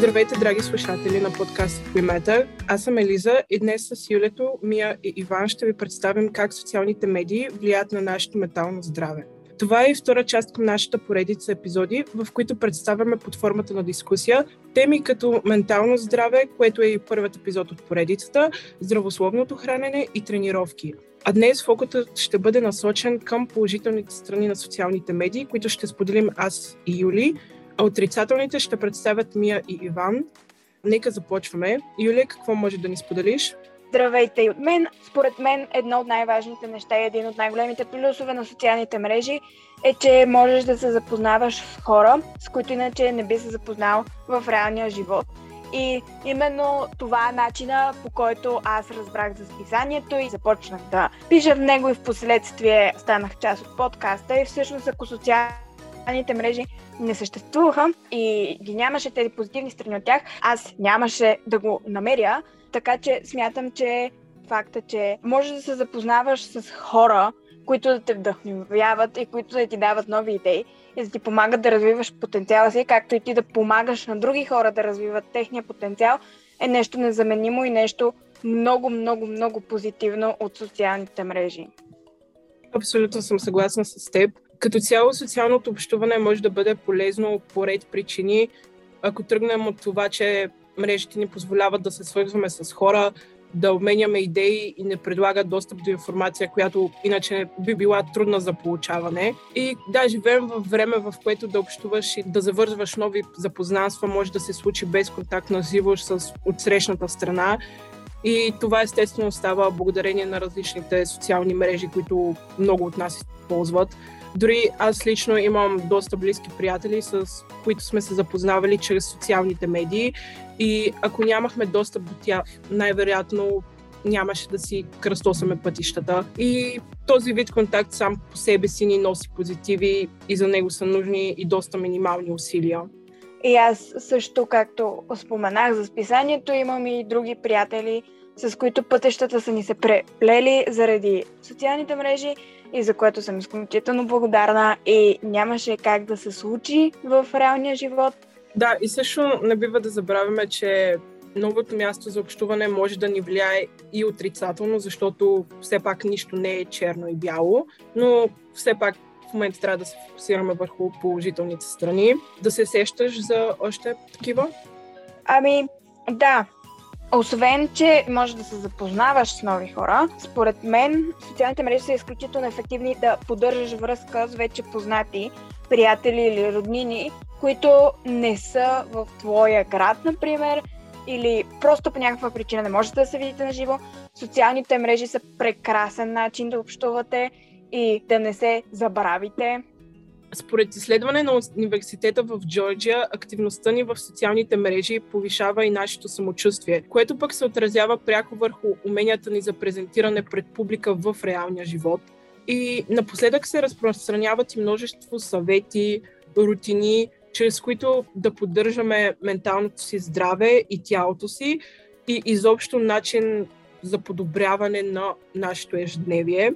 Здравейте, драги слушатели на подкаст We Аз съм Елиза и днес с Юлето, Мия и Иван ще ви представим как социалните медии влияят на нашето ментално здраве. Това е и втора част към нашата поредица епизоди, в които представяме под формата на дискусия теми като ментално здраве, което е и първият епизод от поредицата, здравословното хранене и тренировки. А днес фокусът ще бъде насочен към положителните страни на социалните медии, които ще споделим аз и Юли, отрицателните ще представят Мия и Иван. Нека започваме. Юлия, какво може да ни споделиш? Здравейте и от мен. Според мен едно от най-важните неща и един от най-големите плюсове на социалните мрежи е, че можеш да се запознаваш с хора, с които иначе не би се запознал в реалния живот. И именно това е начина по който аз разбрах за списанието и започнах да пиша в него и в последствие станах част от подкаста и всъщност ако социалните мрежи не съществуваха и ги нямаше тези позитивни страни от тях, аз нямаше да го намеря. Така че смятам, че факта, че можеш да се запознаваш с хора, които да те вдъхновяват и които да ти дават нови идеи и да ти помагат да развиваш потенциала си, както и ти да помагаш на други хора да развиват техния потенциал, е нещо незаменимо и нещо много, много, много позитивно от социалните мрежи. Абсолютно съм съгласна с теб. Като цяло социалното общуване може да бъде полезно по ред причини. Ако тръгнем от това, че мрежите ни позволяват да се свързваме с хора, да обменяме идеи и не предлагат достъп до информация, която иначе би била трудна за получаване. И да, живеем в време, в което да общуваш и да завързваш нови запознанства може да се случи без контакт на живо с отсрещната страна. И това естествено става благодарение на различните социални мрежи, които много от нас използват. Дори аз лично имам доста близки приятели, с които сме се запознавали чрез социалните медии и ако нямахме достъп до тях, най-вероятно нямаше да си кръстосаме пътищата. И този вид контакт сам по себе си ни носи позитиви и за него са нужни и доста минимални усилия. И аз също, както споменах за списанието, имам и други приятели, с които пътещата са ни се преплели заради социалните мрежи и за което съм изключително благодарна и нямаше как да се случи в реалния живот. Да, и също не бива да забравяме, че новото място за общуване може да ни влияе и отрицателно, защото все пак нищо не е черно и бяло, но все пак в момента трябва да се фокусираме върху положителните страни. Да се сещаш за още такива? Ами, да, освен, че може да се запознаваш с нови хора, според мен социалните мрежи са изключително ефективни да поддържаш връзка с вече познати приятели или роднини, които не са в твоя град, например, или просто по някаква причина не можете да се видите на живо. Социалните мрежи са прекрасен начин да общувате и да не се забравите. Според изследване на университета в Джорджия, активността ни в социалните мрежи повишава и нашето самочувствие, което пък се отразява пряко върху уменията ни за презентиране пред публика в реалния живот. И напоследък се разпространяват и множество съвети, рутини, чрез които да поддържаме менталното си здраве и тялото си и изобщо начин за подобряване на нашето ежедневие.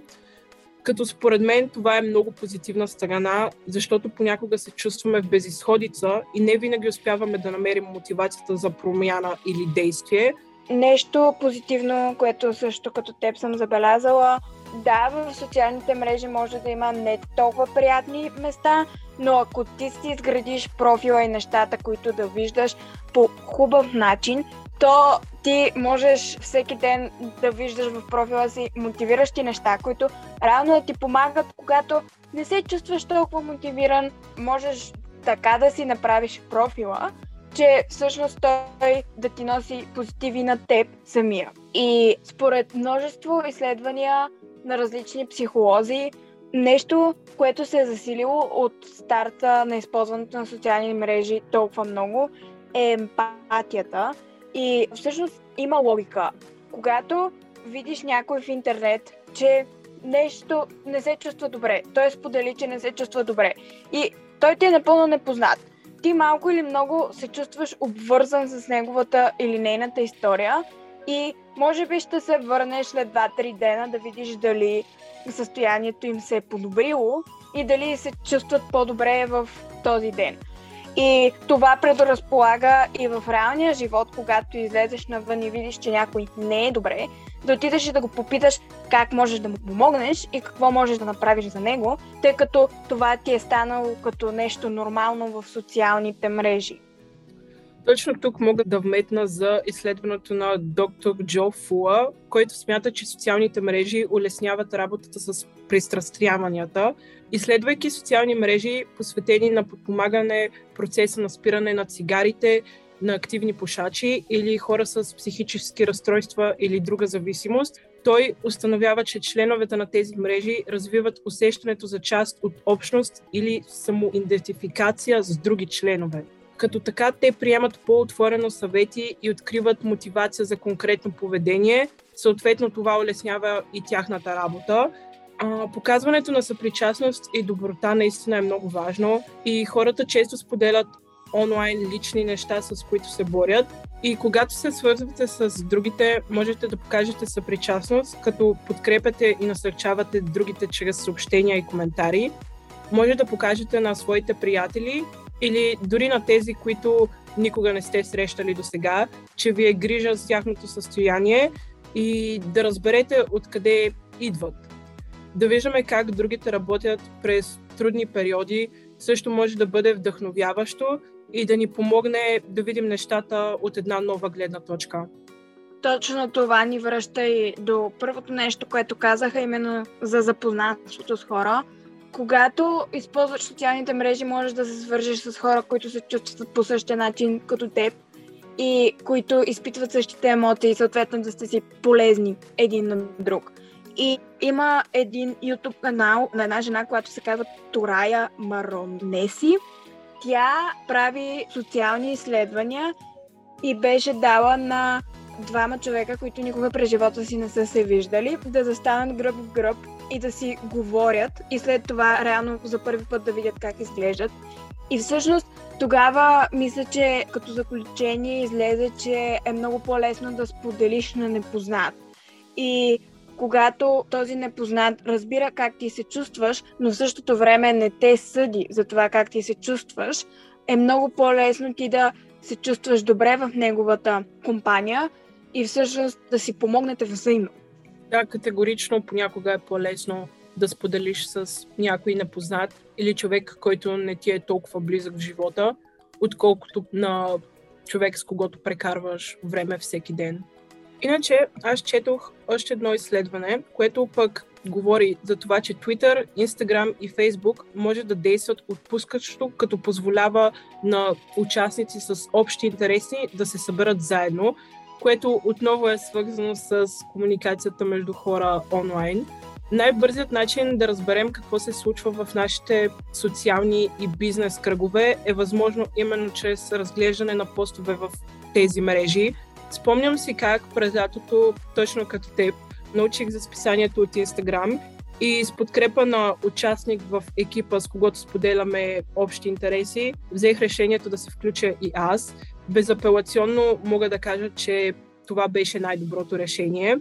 Като според мен това е много позитивна страна, защото понякога се чувстваме в безисходица и не винаги успяваме да намерим мотивацията за промяна или действие. Нещо позитивно, което също като теб съм забелязала, да, в социалните мрежи може да има не толкова приятни места, но ако ти си изградиш профила и нещата, които да виждаш по хубав начин, то ти можеш всеки ден да виждаш в профила си мотивиращи неща, които реално да ти помагат, когато не се чувстваш толкова мотивиран, можеш така да си направиш профила, че всъщност той да ти носи позитиви на теб самия. И според множество изследвания на различни психолози, нещо, което се е засилило от старта на използването на социални мрежи толкова много, е емпатията. И всъщност има логика. Когато видиш някой в интернет, че нещо не се чувства добре, той сподели, че не се чувства добре и той ти е напълно непознат. Ти малко или много се чувстваш обвързан с неговата или нейната история и може би ще се върнеш след 2-3 дена да видиш дали състоянието им се е подобрило и дали се чувстват по-добре в този ден. И това предразполага и в реалния живот, когато излезеш навън и видиш, че някой не е добре, да отидеш и да го попиташ как можеш да му помогнеш и какво можеш да направиш за него, тъй като това ти е станало като нещо нормално в социалните мрежи. Точно тук мога да вметна за изследването на доктор Джо Фуа, който смята, че социалните мрежи улесняват работата с пристрастяванията. Изследвайки социални мрежи, посветени на подпомагане процеса на спиране на цигарите, на активни пушачи или хора с психически разстройства или друга зависимост, той установява, че членовете на тези мрежи развиват усещането за част от общност или самоидентификация с други членове. Като така те приемат по-отворено съвети и откриват мотивация за конкретно поведение. Съответно това улеснява и тяхната работа. А, показването на съпричастност и доброта наистина е много важно и хората често споделят онлайн лични неща, с които се борят. И когато се свързвате с другите, можете да покажете съпричастност, като подкрепяте и насърчавате другите чрез съобщения и коментари. Може да покажете на своите приятели или дори на тези, които никога не сте срещали до сега, че ви е грижа за тяхното състояние и да разберете откъде идват. Да виждаме как другите работят през трудни периоди също може да бъде вдъхновяващо и да ни помогне да видим нещата от една нова гледна точка. Точно това ни връща и до първото нещо, което казаха, именно за запознанството с хора когато използваш социалните мрежи, можеш да се свържеш с хора, които се чувстват по същия начин като теб и които изпитват същите емоции и съответно да сте си полезни един на друг. И има един YouTube канал на една жена, която се казва Турая Маронеси. Тя прави социални изследвания и беше дала на двама човека, които никога през живота си не са се виждали, да застанат гръб в гръб и да си говорят и след това реално за първи път да видят как изглеждат. И всъщност тогава мисля, че като заключение излезе, че е много по-лесно да споделиш на непознат. И когато този непознат разбира как ти се чувстваш, но в същото време не те съди за това как ти се чувстваш, е много по-лесно ти да се чувстваш добре в неговата компания и всъщност да си помогнете взаимно. Да, категорично понякога е по-лесно да споделиш с някой непознат или човек, който не ти е толкова близък в живота, отколкото на човек, с когото прекарваш време всеки ден. Иначе аз четох още едно изследване, което пък говори за това, че Twitter, Instagram и Facebook може да действат отпускащо, като позволява на участници с общи интереси да се съберат заедно което отново е свързано с комуникацията между хора онлайн. Най-бързият начин да разберем какво се случва в нашите социални и бизнес кръгове е възможно именно чрез разглеждане на постове в тези мрежи. Спомням си как през лятото, точно като теб, научих за списанието от Instagram и с подкрепа на участник в екипа, с когото споделяме общи интереси, взех решението да се включа и аз безапелационно мога да кажа, че това беше най-доброто решение.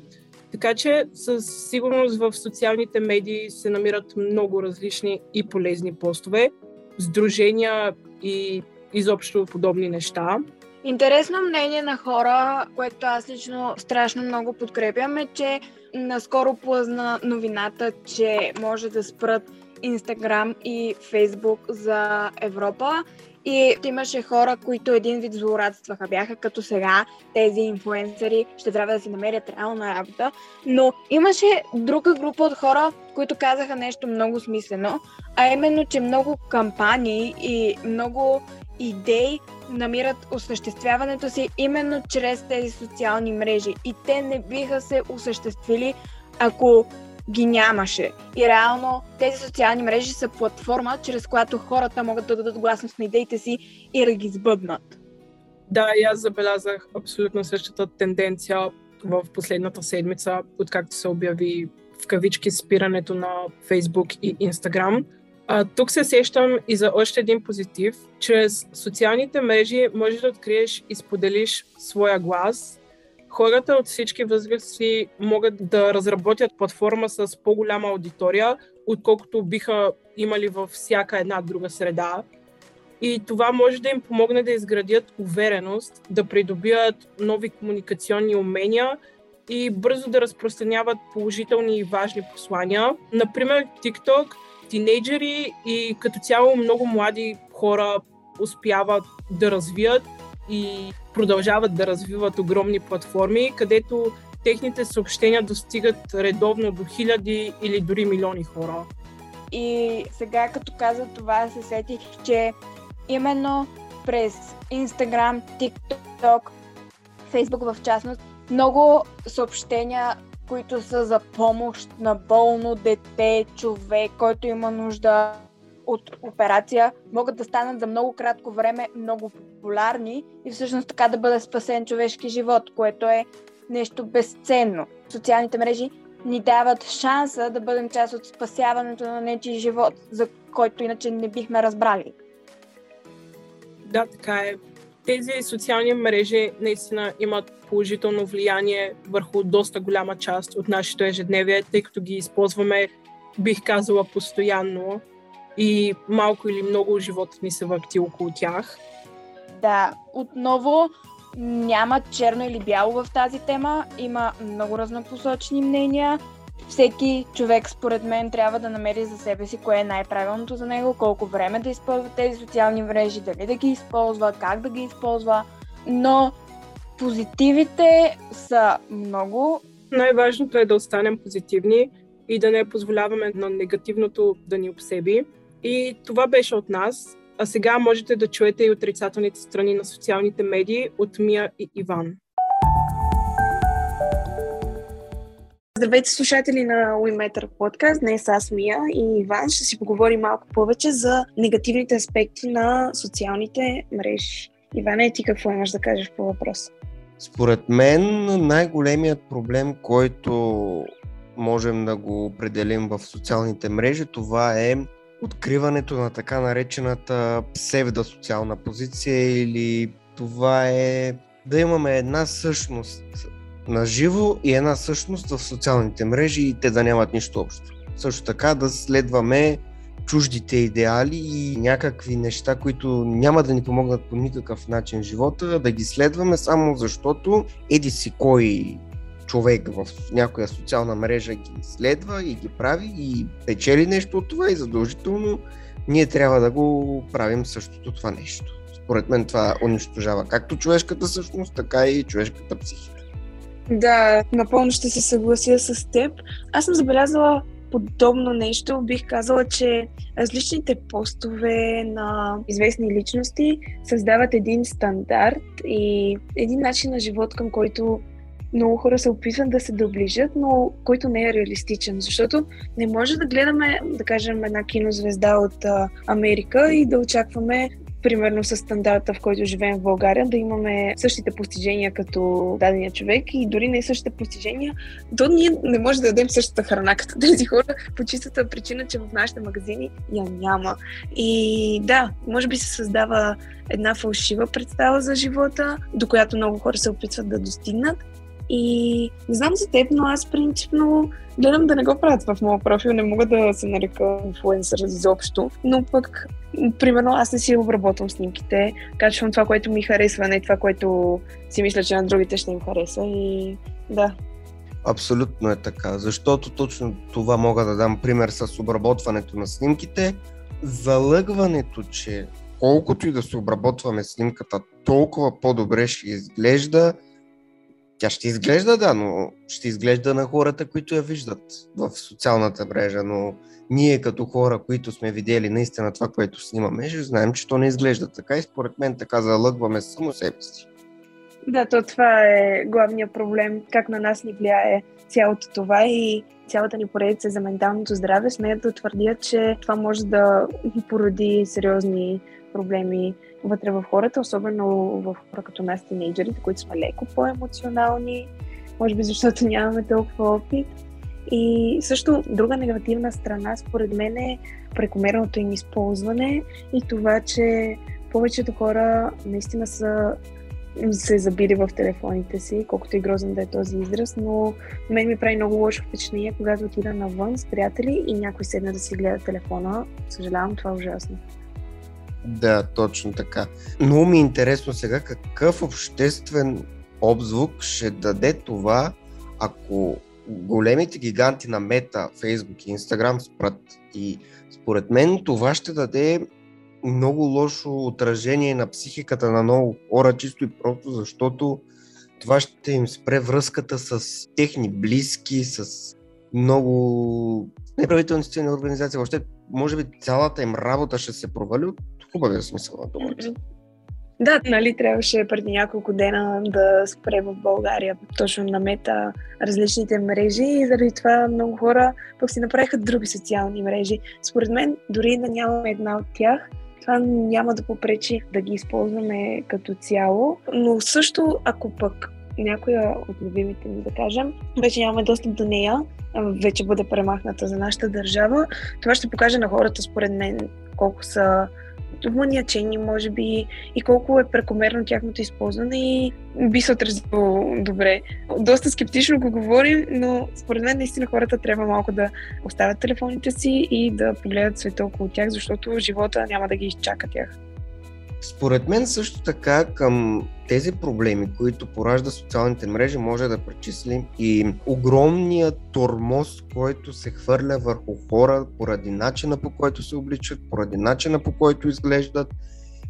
Така че със сигурност в социалните медии се намират много различни и полезни постове, сдружения и изобщо подобни неща. Интересно мнение на хора, което аз лично страшно много подкрепям е, че наскоро плъзна новината, че може да спрат Инстаграм и Фейсбук за Европа и имаше хора, които един вид злорадстваха. Бяха като сега тези инфуенсъри ще трябва да си намерят реална работа. Но имаше друга група от хора, които казаха нещо много смислено, а именно, че много кампании и много идеи намират осъществяването си именно чрез тези социални мрежи. И те не биха се осъществили, ако ги нямаше. И реално тези социални мрежи са платформа, чрез която хората могат да дадат гласност на идеите си и да ги сбъднат. Да, и аз забелязах абсолютно същата тенденция в последната седмица, откакто се обяви в кавички спирането на Фейсбук и Инстаграм. А, тук се сещам и за още един позитив. Чрез социалните мрежи можеш да откриеш и споделиш своя глас хората от всички възгледи могат да разработят платформа с по-голяма аудитория, отколкото биха имали във всяка една друга среда. И това може да им помогне да изградят увереност, да придобият нови комуникационни умения и бързо да разпространяват положителни и важни послания. Например, TikTok, тинейджери и като цяло много млади хора успяват да развият и продължават да развиват огромни платформи, където техните съобщения достигат редовно до хиляди или дори милиони хора. И сега като каза това, се сетих, че именно през Instagram, TikTok, Facebook в частност, много съобщения, които са за помощ на болно дете, човек, който има нужда от операция, могат да станат за много кратко време много популярни и всъщност така да бъде спасен човешки живот, което е нещо безценно. Социалните мрежи ни дават шанса да бъдем част от спасяването на нечи живот, за който иначе не бихме разбрали. Да, така е. Тези социални мрежи наистина имат положително влияние върху доста голяма част от нашето ежедневие, тъй като ги използваме, бих казала, постоянно и малко или много животът ни се върти около тях. Да, отново няма черно или бяло в тази тема. Има много разнопосочни мнения. Всеки човек, според мен, трябва да намери за себе си кое е най-правилното за него, колко време да използва тези социални мрежи, дали да ги използва, как да ги използва. Но позитивите са много. Най-важното е да останем позитивни и да не позволяваме на негативното да ни обсеби. И това беше от нас. А сега можете да чуете и отрицателните страни на социалните медии от Мия и Иван. Здравейте, слушатели на WeMeter подкаст. Днес аз Мия и Иван ще си поговорим малко повече за негативните аспекти на социалните мрежи. Иване, ти какво имаш да кажеш по въпроса? Според мен най-големият проблем, който можем да го определим в социалните мрежи, това е откриването на така наречената псевдосоциална позиция или това е да имаме една същност на живо и една същност в социалните мрежи и те да нямат нищо общо. Също така да следваме чуждите идеали и някакви неща, които няма да ни помогнат по никакъв начин в живота, да ги следваме само защото еди си кой човек в някоя социална мрежа ги следва и ги прави и печели нещо от това и задължително ние трябва да го правим същото това нещо. Според мен това унищожава както човешката същност, така и човешката психика. Да, напълно ще се съглася с теб. Аз съм забелязала подобно нещо. Бих казала, че различните постове на известни личности създават един стандарт и един начин на живот, към който много хора се опитват да се доближат, но който не е реалистичен, защото не може да гледаме, да кажем, една кинозвезда от Америка и да очакваме примерно с стандарта, в който живеем в България, да имаме същите постижения като дадения човек и дори не същите постижения, то ние не може да дадем същата храна като тези хора по чистата причина, че в нашите магазини я няма. И да, може би се създава една фалшива представа за живота, до която много хора се опитват да достигнат и не знам за теб, но аз принципно гледам да не го правят в моя профил. Не мога да се нарека инфлуенсър изобщо. Но пък, примерно, аз не си обработвам снимките. Качвам това, което ми харесва, не това, което си мисля, че на другите ще им хареса. И да, Абсолютно е така, защото точно това мога да дам пример с обработването на снимките. Залъгването, че колкото и да се обработваме снимката, толкова по-добре ще изглежда, тя ще изглежда, да, но ще изглежда на хората, които я виждат в социалната мрежа, но ние като хора, които сме видели наистина това, което снимаме, ще знаем, че то не изглежда така и според мен така залъгваме само себе си. Да, то това е главният проблем, как на нас ни влияе цялото това и цялата ни поредица за менталното здраве. Смеят да твърдят, че това може да породи сериозни проблеми вътре в хората, особено в хора като нас, тинейджерите, които сме леко по-емоционални, може би защото нямаме толкова опит. И също друга негативна страна, според мен, е прекомерното им използване и това, че повечето хора наистина са се забили в телефоните си, колкото и грозен да е този израз, но мен ми прави много лошо впечатление, когато отида навън с приятели и някой седне да си гледа телефона. Съжалявам, това е ужасно. Да, точно така. Но ми е интересно сега какъв обществен обзвук ще даде това, ако големите гиганти на Мета, Фейсбук и Инстаграм спрат. И според мен това ще даде много лошо отражение на психиката на много хора, чисто и просто защото това ще им спре връзката с техни близки, с много неправителствени организации. Въобще, може би цялата им работа ще се провали от хубавия смисъл на думата. Да, нали трябваше преди няколко дена да спре в България точно на мета различните мрежи и заради това много хора пък си направиха други социални мрежи. Според мен, дори да нямаме една от тях, това няма да попречи да ги използваме като цяло, но също ако пък някоя от любимите ми, да кажем, вече нямаме достъп до нея, вече бъде премахната за нашата държава, това ще покаже на хората, според мен, колко са маниачени, може би, и колко е прекомерно тяхното използване и би се отразило добре. Доста скептично го говорим, но според мен наистина хората трябва малко да оставят телефоните си и да погледат света около тях, защото живота няма да ги изчака тях. Според мен също така към тези проблеми, които поражда социалните мрежи, може да причислим и огромния тормоз, който се хвърля върху хора поради начина по който се обличат, поради начина по който изглеждат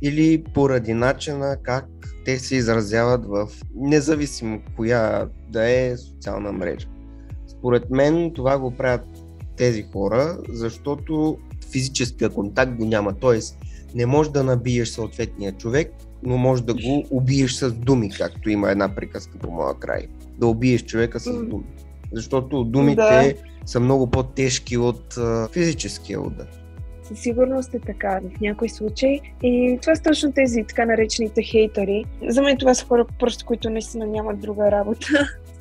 или поради начина как те се изразяват в независимо коя да е социална мрежа. Според мен това го правят тези хора, защото физическия контакт го няма. Тоест, не можеш да набиеш съответния човек, но можеш да го убиеш с думи, както има една приказка по моя край. Да убиеш човека с думи. Защото думите да. са много по-тежки от а, физическия удар. Със сигурност е така в някои случаи. И това са точно тези така наречените хейтери. За мен това са хора, просто които наистина нямат друга работа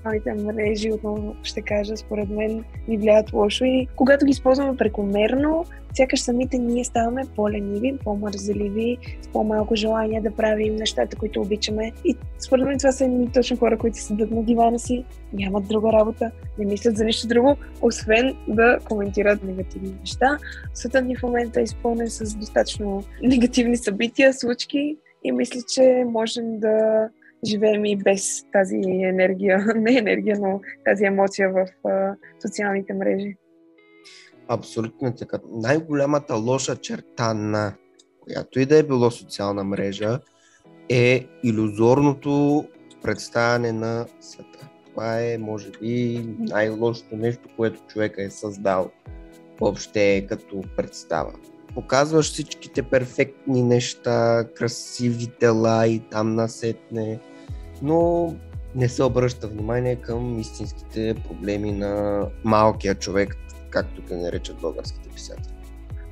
социалните мрежи, отново ще кажа, според мен ни влияят лошо и когато ги използваме прекомерно, сякаш самите ние ставаме по-лениви, по-мързеливи, с по-малко желание да правим нещата, които обичаме. И според мен това са едни точно хора, които седат на дивана си, нямат друга работа, не мислят за нищо друго, освен да коментират негативни неща. Светът ни в момента е изпълнен с достатъчно негативни събития, случки и мисля, че можем да живеем и без тази енергия, не енергия, но тази емоция в социалните мрежи. Абсолютно е така. Най-голямата лоша черта на която и да е било социална мрежа е иллюзорното представяне на света. Това е, може би, най-лошото нещо, което човека е създал въобще като представа. Показваш всичките перфектни неща, красиви тела и там насетне но не се обръща внимание към истинските проблеми на малкия човек, както те наричат българските писатели.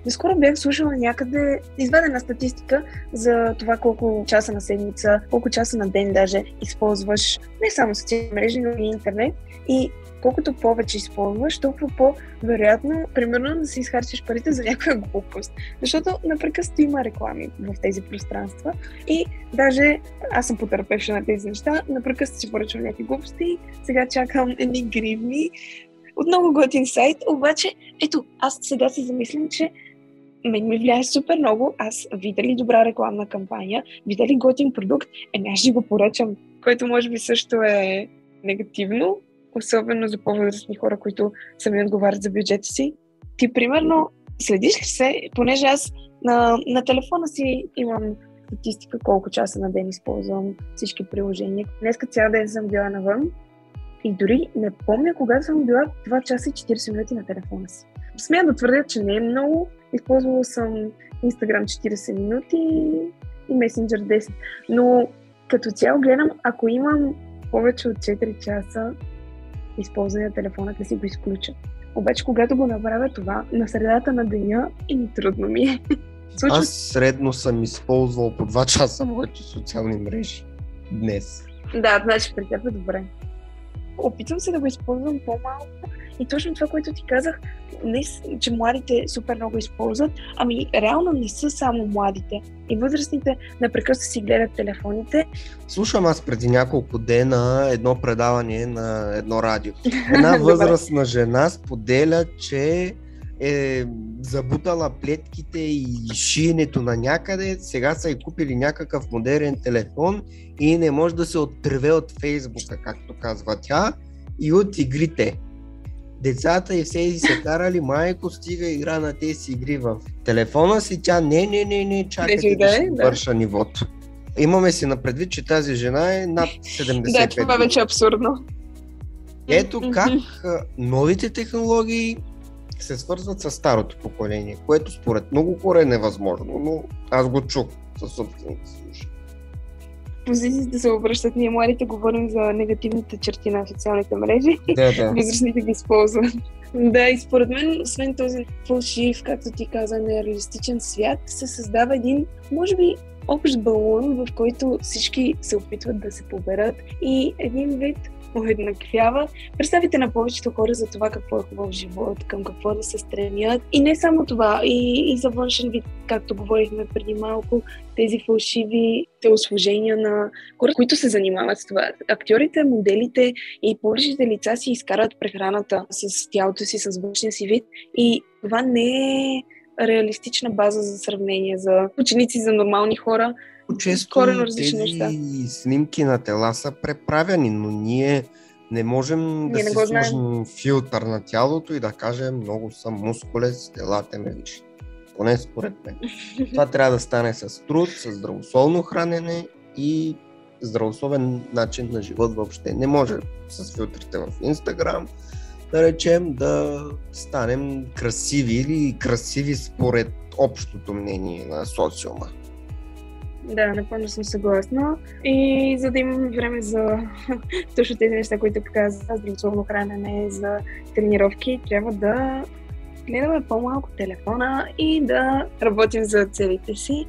Наскоро бях слушала някъде извадена статистика за това колко часа на седмица, колко часа на ден даже използваш не само социални мрежи, но и интернет. И колкото повече използваш, толкова по-вероятно, примерно, да си изхарчиш парите за някоя глупост. Защото напрекъснато има реклами в тези пространства и даже аз съм потърпевша на тези неща, напрекъснато си поръчвам някакви глупости, сега чакам едни гривни, отново готин сайт, обаче, ето, аз сега се замислям, че мен ми влияе супер много. Аз видя ли добра рекламна кампания, видя ли готин продукт, е, аз ще го поръчам, което може би също е негативно, особено за по-възрастни хора, които сами отговарят за бюджета си. Ти, примерно, следиш ли се, понеже аз на, на телефона си имам статистика колко часа на ден използвам всички приложения. Днеска цял ден съм била навън и дори не помня кога съм била 2 часа и 40 минути на телефона си. Смея да твърдя, че не е много. Използвала съм Instagram 40 минути и Messenger 10. Но като цяло гледам, ако имам повече от 4 часа използване на телефона, да си го изключа. Обаче, когато го направя това, на средата на деня, и трудно ми е. Случва... Аз средно съм използвал по 2 часа моите социални мрежи днес. Да, значи при теб е добре. Опитвам се да го използвам по-малко, и точно това, което ти казах, не, че младите супер много използват, ами реално не са само младите. И възрастните непрекъснато си гледат телефоните. Слушам аз преди няколко дена едно предаване на едно радио. Една възрастна жена споделя, че е забутала плетките и шиенето на някъде, сега са и купили някакъв модерен телефон и не може да се отреве от Фейсбука, както казва тя, и от игрите. Децата и все се карали, майко стига игра на тези игри в телефона си, тя не, не, не, не, чакайте да, ще върша нивото. Имаме си на предвид, че тази жена е над 75 Да, това вече е абсурдно. Ето как новите технологии се свързват с старото поколение, което според много хора е невъзможно, но аз го чух със собствените си уши. Позициите се обръщат. Ние младите говорим за негативните черти на социалните мрежи. Да, да. Възрастните ги използват. Да, и според мен, освен този фалшив, както ти каза, нереалистичен свят, се създава един, може би, общ балон, в който всички се опитват да се поберат и един вид уеднаквява представите на повечето хора за това какво е хубав живот, към какво да се стремят. И не само това, и, и за външен вид, както говорихме преди малко, тези фалшиви телосложения на хора, които се занимават с това. Актьорите, моделите и повечето лица си изкарат прехраната с тялото си, с външния си вид и това не е реалистична база за сравнение за ученици, за нормални хора, често корено различни тези неща. снимки на тела са преправени, но ние не можем ние да си сложим филтър на тялото и да кажем много съм мускулец, телата ме виж. Поне според мен. Това трябва да стане с труд, с здравословно хранене и здравословен начин на живот въобще. Не може с филтрите в Инстаграм, да речем, да станем красиви или красиви според общото мнение на социума. Да, напълно съм съгласна. И за да имаме време за точно тези неща, които каза, здравословно хранене, за тренировки, трябва да гледаме по-малко телефона и да работим за целите си.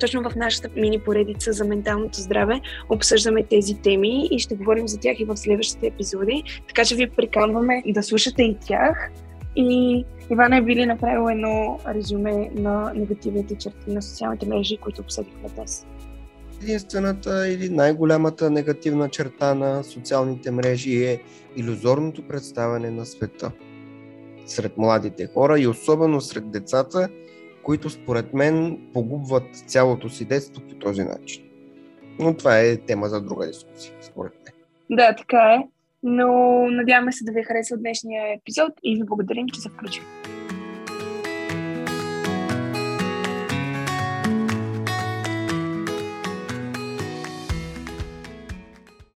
Точно в нашата мини поредица за менталното здраве обсъждаме тези теми и ще говорим за тях и в следващите епизоди. Така че ви приканваме да слушате и тях. И Ивана е били направил едно резюме на негативните черти на социалните мрежи, които обсъдихме днес. Единствената или най-голямата негативна черта на социалните мрежи е иллюзорното представяне на света сред младите хора и особено сред децата, които според мен погубват цялото си детство по този начин. Но това е тема за друга дискусия, според мен. Да, така е. Но надяваме се да ви хареса днешния епизод и ви благодарим, че се включихте.